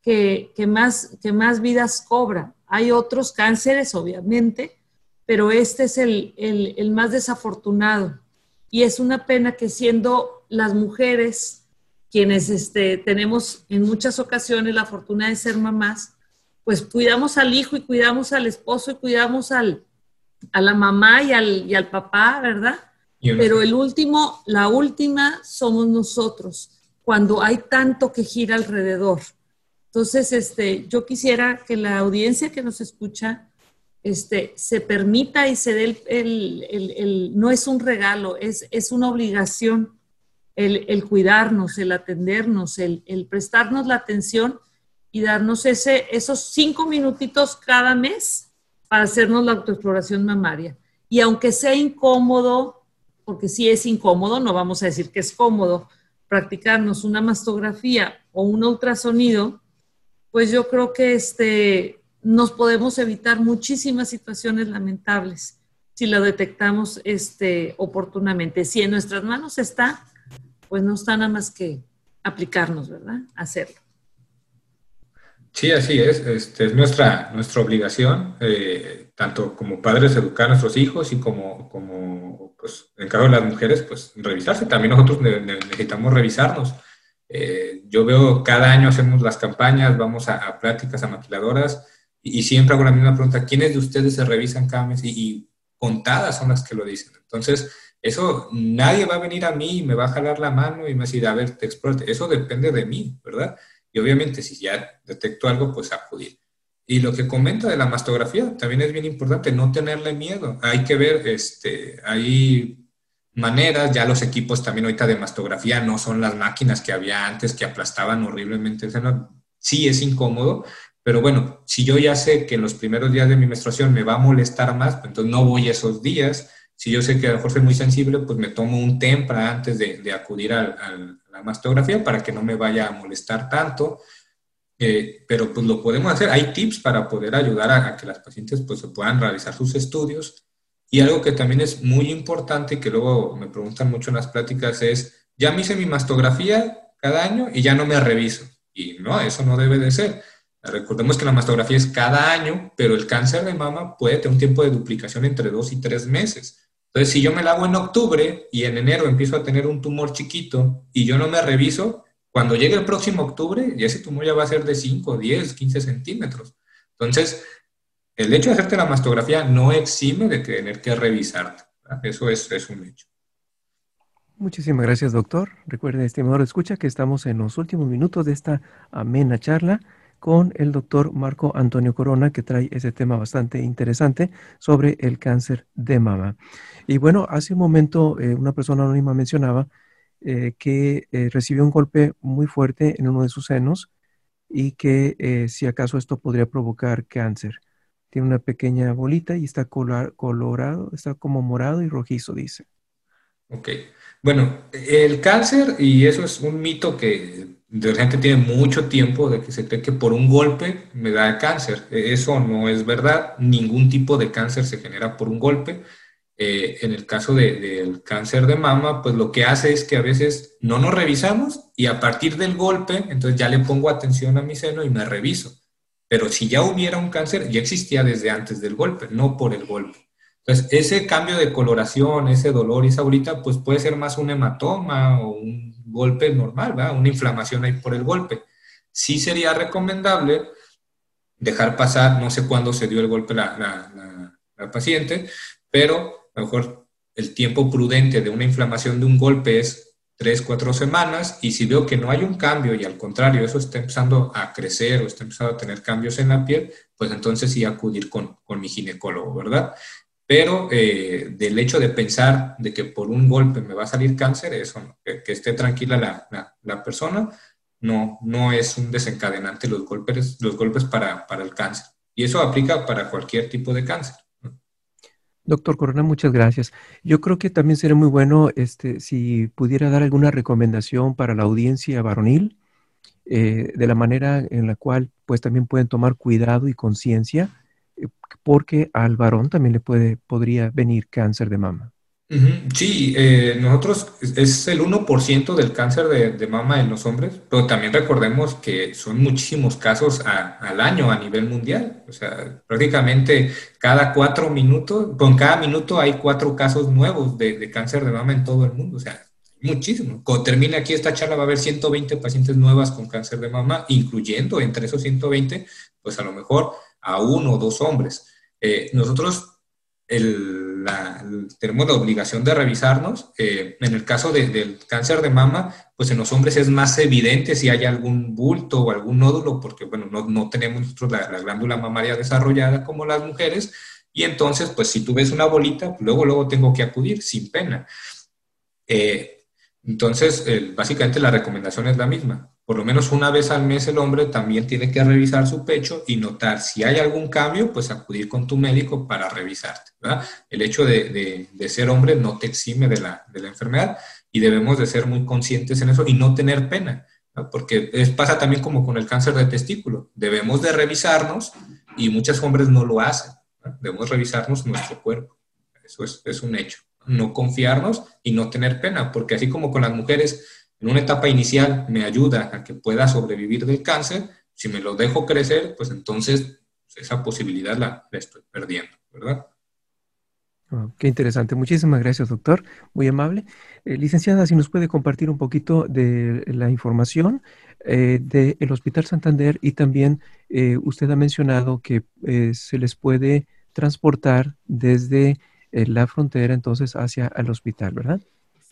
C: que, que, más, que más vidas cobra. Hay otros cánceres, obviamente, pero este es el, el, el más desafortunado. Y es una pena que siendo las mujeres quienes este, tenemos en muchas ocasiones la fortuna de ser mamás, pues cuidamos al hijo y cuidamos al esposo y cuidamos al, a la mamá y al, y al papá, ¿verdad? Pero el último, la última somos nosotros, cuando hay tanto que gira alrededor. Entonces, este, yo quisiera que la audiencia que nos escucha este, se permita y se dé el, el, el, el no es un regalo, es, es una obligación el, cuidarnos, el atendernos, el, prestarnos la atención y darnos ese, esos cinco minutitos cada mes para hacernos la autoexploración mamaria. Y aunque sea incómodo, porque si es incómodo, no vamos a decir que es cómodo, practicarnos una mastografía o un ultrasonido, pues yo creo que este, nos podemos evitar muchísimas situaciones lamentables si lo detectamos este, oportunamente. Si en nuestras manos está, pues no está nada más que aplicarnos, ¿verdad? Hacerlo.
D: Sí, así es. Este, es nuestra, nuestra obligación, eh, tanto como padres, educar a nuestros hijos y como, como pues, en caso de las mujeres, pues revisarse. También nosotros necesitamos revisarnos. Eh, yo veo cada año hacemos las campañas, vamos a, pláticas a maquiladoras y, siempre hago la misma pregunta, ¿quiénes de ustedes se revisan cada mes? Y contadas son las que lo dicen. Entonces, eso nadie va a venir a mí y me va a jalar la mano y me va a decir, a ver, te explote. Eso depende de mí, ¿verdad? Y obviamente si ya detecto algo, pues acudir. Y lo que comenta de la mastografía también es bien importante, no tenerle miedo. Hay que ver, este, hay maneras, ya los equipos también ahorita de mastografía no son las máquinas que había antes que aplastaban horriblemente. Sí es incómodo, pero bueno, si yo ya sé que en los primeros días de mi menstruación me va a molestar más, pues entonces no voy esos días Si yo sé que a lo mejor soy muy sensible, pues me tomo un tempra antes de, acudir a, la mastografía para que no me vaya a molestar tanto. Eh, pero pues lo podemos hacer. Hay tips para poder ayudar a, que las pacientes pues se puedan realizar sus estudios. Y algo que también es muy importante, que luego me preguntan mucho en las pláticas, es, ya me hice mi mastografía cada año y ya no me reviso. Y no, eso no debe de ser. Recordemos que la mastografía es cada año, pero el cáncer de mama puede tener un tiempo de duplicación entre dos y tres meses. Entonces, si yo me la hago en octubre y en enero empiezo a tener un tumor chiquito y yo no me reviso, cuando llegue el próximo octubre, ya ese tumor ya va a ser de 5, 10, 15 centímetros. Entonces, el hecho de hacerte la mastografía no exime de tener que revisarte. Eso es, un hecho.
B: Muchísimas gracias, doctor. Recuerden, estimador, escucha que estamos en los últimos minutos de esta amena charla con el doctor Marco Antonio Corona, que trae ese tema bastante interesante sobre el cáncer de mama. Y bueno, hace un momento eh, una persona anónima mencionaba eh, que eh, recibió un golpe muy fuerte en uno de sus senos y que si acaso esto podría provocar cáncer. Tiene una pequeña bolita y está colorado, está como morado y rojizo, dice.
D: Ok. Bueno, el cáncer, y eso es un mito que de gente tiene mucho tiempo de que se cree que por un golpe me da cáncer. E, eso no es verdad. Ningún tipo de cáncer se genera por un golpe. Eh, en el caso del cáncer de mama, pues lo que hace es que a veces no nos revisamos y a partir del golpe, entonces ya le pongo atención a mi seno y me reviso. Pero si ya hubiera un cáncer, ya existía desde antes del golpe, no por el golpe. Entonces, ese cambio de coloración, ese dolor y esa ahorita, pues puede ser más un hematoma o un golpe normal, ¿verdad? Una inflamación ahí por el golpe. Sí sería recomendable dejar pasar, no sé cuándo se dio el golpe la, la, paciente, pero a lo mejor el tiempo prudente de una inflamación de un golpe es tres, cuatro semanas, y si veo que no hay un cambio y al contrario, eso está empezando a crecer o está empezando a tener cambios en la piel, pues entonces sí acudir con, con mi ginecólogo, ¿verdad? Pero eh, del hecho de pensar de que por un golpe me va a salir cáncer, eso no, que, esté tranquila la, la, persona, no, no es un desencadenante los golpes, los golpes para, para el cáncer. Y eso aplica para cualquier tipo de cáncer.
B: Doctor Corona, muchas gracias. Yo creo que también sería muy bueno este, si pudiera dar alguna recomendación para la audiencia varonil, eh, de la manera en la cual pues también pueden tomar cuidado y conciencia porque al varón también le puede, podría venir cáncer de mama.
D: Sí, eh, nosotros es el 1% del cáncer de, mama en los hombres, pero también recordemos que son muchísimos casos al año a nivel mundial. O sea, prácticamente cada cuatro minutos, con cada minuto hay cuatro casos nuevos de, de cáncer de mama en todo el mundo. O sea, muchísimo. Cuando termine aquí esta charla va a haber 120 pacientes nuevas con cáncer de mama, incluyendo entre esos 120, pues a lo mejor a uno o dos hombres. Eh, nosotros tenemos la obligación de revisarnos. Eh, en el caso del cáncer de mama, pues en los hombres es más evidente si hay algún bulto o algún nódulo, porque bueno, no, tenemos nosotros la, glándula mamaria desarrollada como las mujeres. Y entonces, pues si tú ves una bolita, luego, luego tengo que acudir sin pena. Eh, entonces, básicamente la recomendación es la misma por lo menos una vez al mes el hombre también tiene que revisar su pecho y notar si hay algún cambio, pues acudir con tu médico para revisarte. El hecho de, ser hombre no te exime de la, enfermedad y debemos de ser muy conscientes en eso y no tener pena, porque pasa también como con el cáncer de testículo. Debemos de revisarnos y muchos hombres no lo hacen. Debemos revisarnos nuestro cuerpo. Eso es, es un hecho. No confiarnos y no tener pena, porque así como con las mujeres, en una etapa inicial me ayuda a que pueda sobrevivir del cáncer, si me lo dejo crecer, pues entonces esa posibilidad la, estoy perdiendo, ¿verdad?
B: Oh, qué interesante. Muchísimas gracias, doctor. Muy amable. Eh, licenciada, si nos puede compartir un poquito de la información eh, del Hospital Santander y también eh, usted ha mencionado que se les puede transportar desde la frontera entonces hacia el hospital, ¿verdad?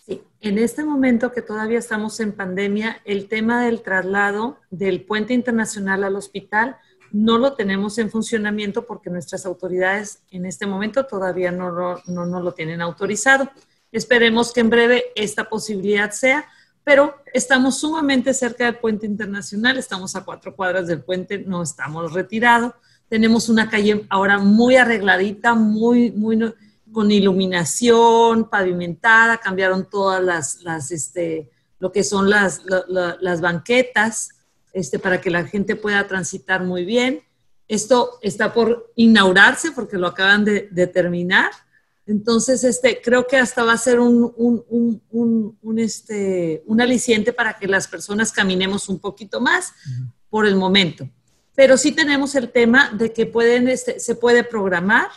C: Sí, en este momento que todavía estamos en pandemia, el tema del traslado del puente internacional al hospital no lo tenemos en funcionamiento porque nuestras autoridades en este momento todavía no lo, no, no lo tienen autorizado. Esperemos que en breve esta posibilidad sea, pero estamos sumamente cerca del puente internacional, estamos a cuatro cuadras del puente, no estamos retirados. Tenemos una calle ahora muy arregladita, muy, muy con iluminación pavimentada, cambiaron todas las, las este, lo que son las, las banquetas, este, para que la gente pueda transitar muy bien. Esto está por inaugurarse porque lo acaban de, terminar. Entonces, este, creo que hasta va a ser un, un, un, un, este, un aliciente para que las personas caminemos un poquito más por el momento. Pero sí tenemos el tema de que pueden, este, se puede programar,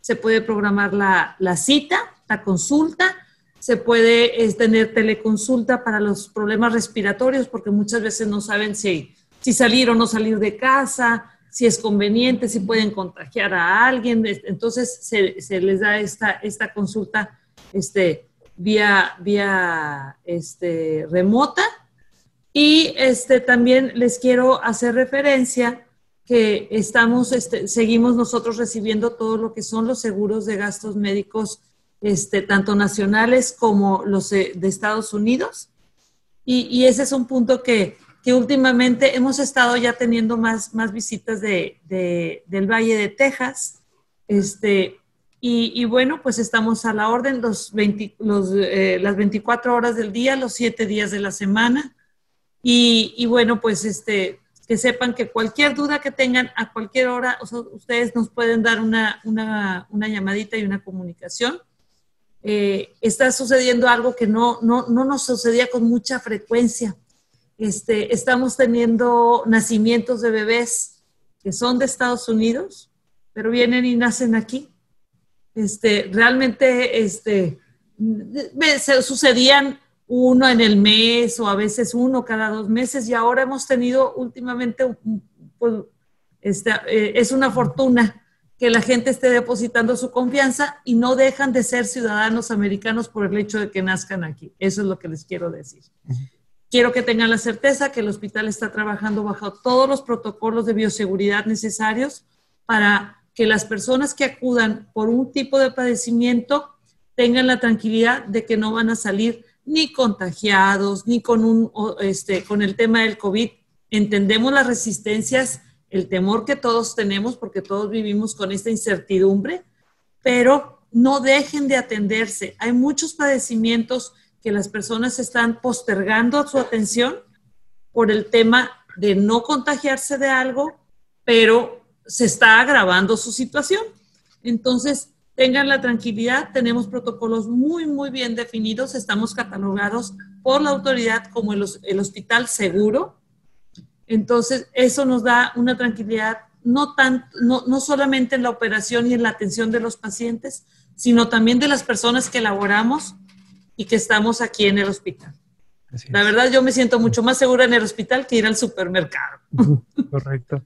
C: se puede programar la, la cita, la consulta, se puede es, tener teleconsulta para los problemas respiratorios, porque muchas veces no saben si, si salir o no salir de casa, si es conveniente, si pueden contagiar a alguien. Entonces se, se les da esta, esta consulta este, vía, vía este, remota. Y este, también les quiero hacer referencia que estamos, este, seguimos nosotros recibiendo todo lo que son los seguros de gastos médicos este, tanto nacionales como los de, Estados Unidos. Y, ese es un punto que, que, últimamente hemos estado ya teniendo más, más visitas de, del Valle de Texas. Este, y, bueno, pues estamos a la orden los los, eh, las 24 horas del día, los 7 días de la semana. Y, bueno, pues este, que sepan que cualquier duda que tengan a cualquier hora, ustedes nos pueden dar una, una, llamadita y una comunicación eh, está sucediendo algo que no, no, no, nos sucedía con mucha frecuencia. Este, estamos teniendo nacimientos de bebés que son de Estados Unidos, pero vienen y nacen aquí. Este, realmente este, sucedían uno en el mes o a veces uno cada dos meses y ahora hemos tenido últimamente, pues, este, eh, es una fortuna que la gente esté depositando su confianza y no dejan de ser ciudadanos americanos por el hecho de que nazcan aquí. Eso es lo que les quiero decir. Quiero que tengan la certeza que el hospital está trabajando bajo todos los protocolos de bioseguridad necesarios para que las personas que acudan por un tipo de padecimiento tengan la tranquilidad de que no van a salir ni contagiados, ni con, un, este, con el tema del COVID. Entendemos las resistencias el temor que todos tenemos, porque todos vivimos con esta incertidumbre, pero no dejen de atenderse. Hay muchos padecimientos que las personas están postergando su atención por el tema de no contagiarse de algo, pero se está agravando su situación. Entonces, tengan la tranquilidad, tenemos protocolos muy, muy bien definidos, estamos catalogados por la autoridad como el, el hospital seguro, entonces, eso nos da una tranquilidad, no, tan, no, no solamente en la operación y en la atención de los pacientes, sino también de las personas que elaboramos y que estamos aquí en el hospital. La verdad, yo me siento mucho más segura en el hospital que ir al supermercado.
B: Correcto.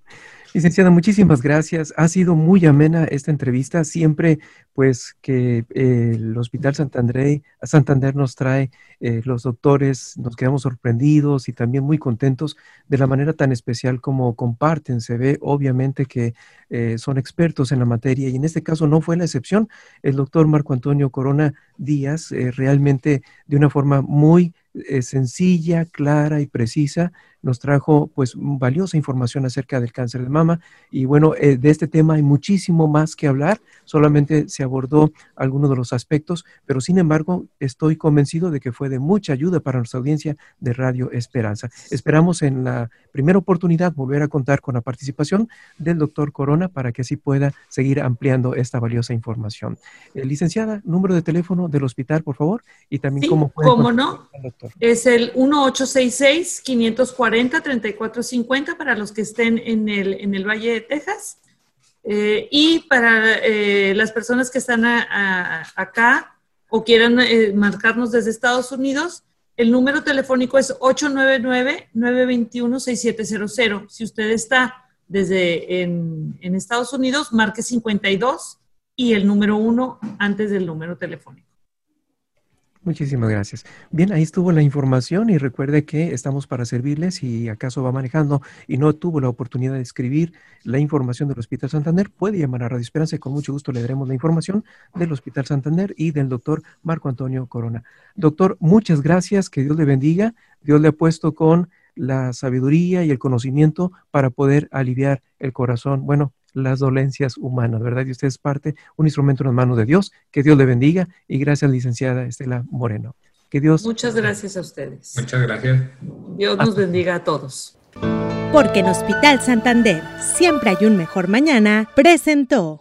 B: Licenciada, muchísimas gracias. Ha sido muy amena esta entrevista. Siempre, pues, que eh, el Hospital Santander, Santander nos trae eh, los doctores, nos quedamos sorprendidos y también muy contentos de la manera tan especial como comparten. Se ve, obviamente, que eh, son expertos en la materia y en este caso no fue la excepción. El doctor Marco Antonio Corona Díaz, realmente de una forma muy sencilla, clara y precisa, nos trajo pues valiosa información acerca del cáncer de mama y bueno, eh, de este tema hay muchísimo más que hablar, solamente se abordó algunos de los aspectos, pero sin embargo estoy convencido de que fue de mucha ayuda para nuestra audiencia de Radio Esperanza. Esperamos en la primera oportunidad volver a contar con la participación del doctor Corona para que así pueda seguir ampliando esta valiosa información. Eh, licenciada, número de teléfono del hospital, por favor, y también cómo puede...
C: ¿Cómo no? Es el 1866 540 3450 para los que estén en el, Valle de Texas. Eh, y para eh, las personas que están acá o quieran eh, marcarnos desde Estados Unidos, el número telefónico es 899-921-6700. Si usted está desde Estados Unidos, marque 52 y el número 1 antes del número telefónico.
B: Muchísimas gracias. Bien, ahí estuvo la información y recuerde que estamos para servirles si acaso va manejando y no tuvo la oportunidad de escribir la información del Hospital Santander, puede llamar a Radio Esperanza y con mucho gusto le daremos la información del Hospital Santander y del doctor Marco Antonio Corona. Doctor, muchas gracias, que Dios le bendiga. Dios le ha puesto con la sabiduría y el conocimiento para poder aliviar el corazón, bueno, las dolencias humanas, ¿verdad? Y usted es parte, un instrumento en las manos de Dios. Que Dios le bendiga y gracias, licenciada Estela Moreno. Que Dios.
C: Muchas gracias a ustedes.
D: Muchas gracias.
C: Dios nos bendiga a todos.
A: Porque en Hospital Santander siempre hay un mejor mañana, presentó.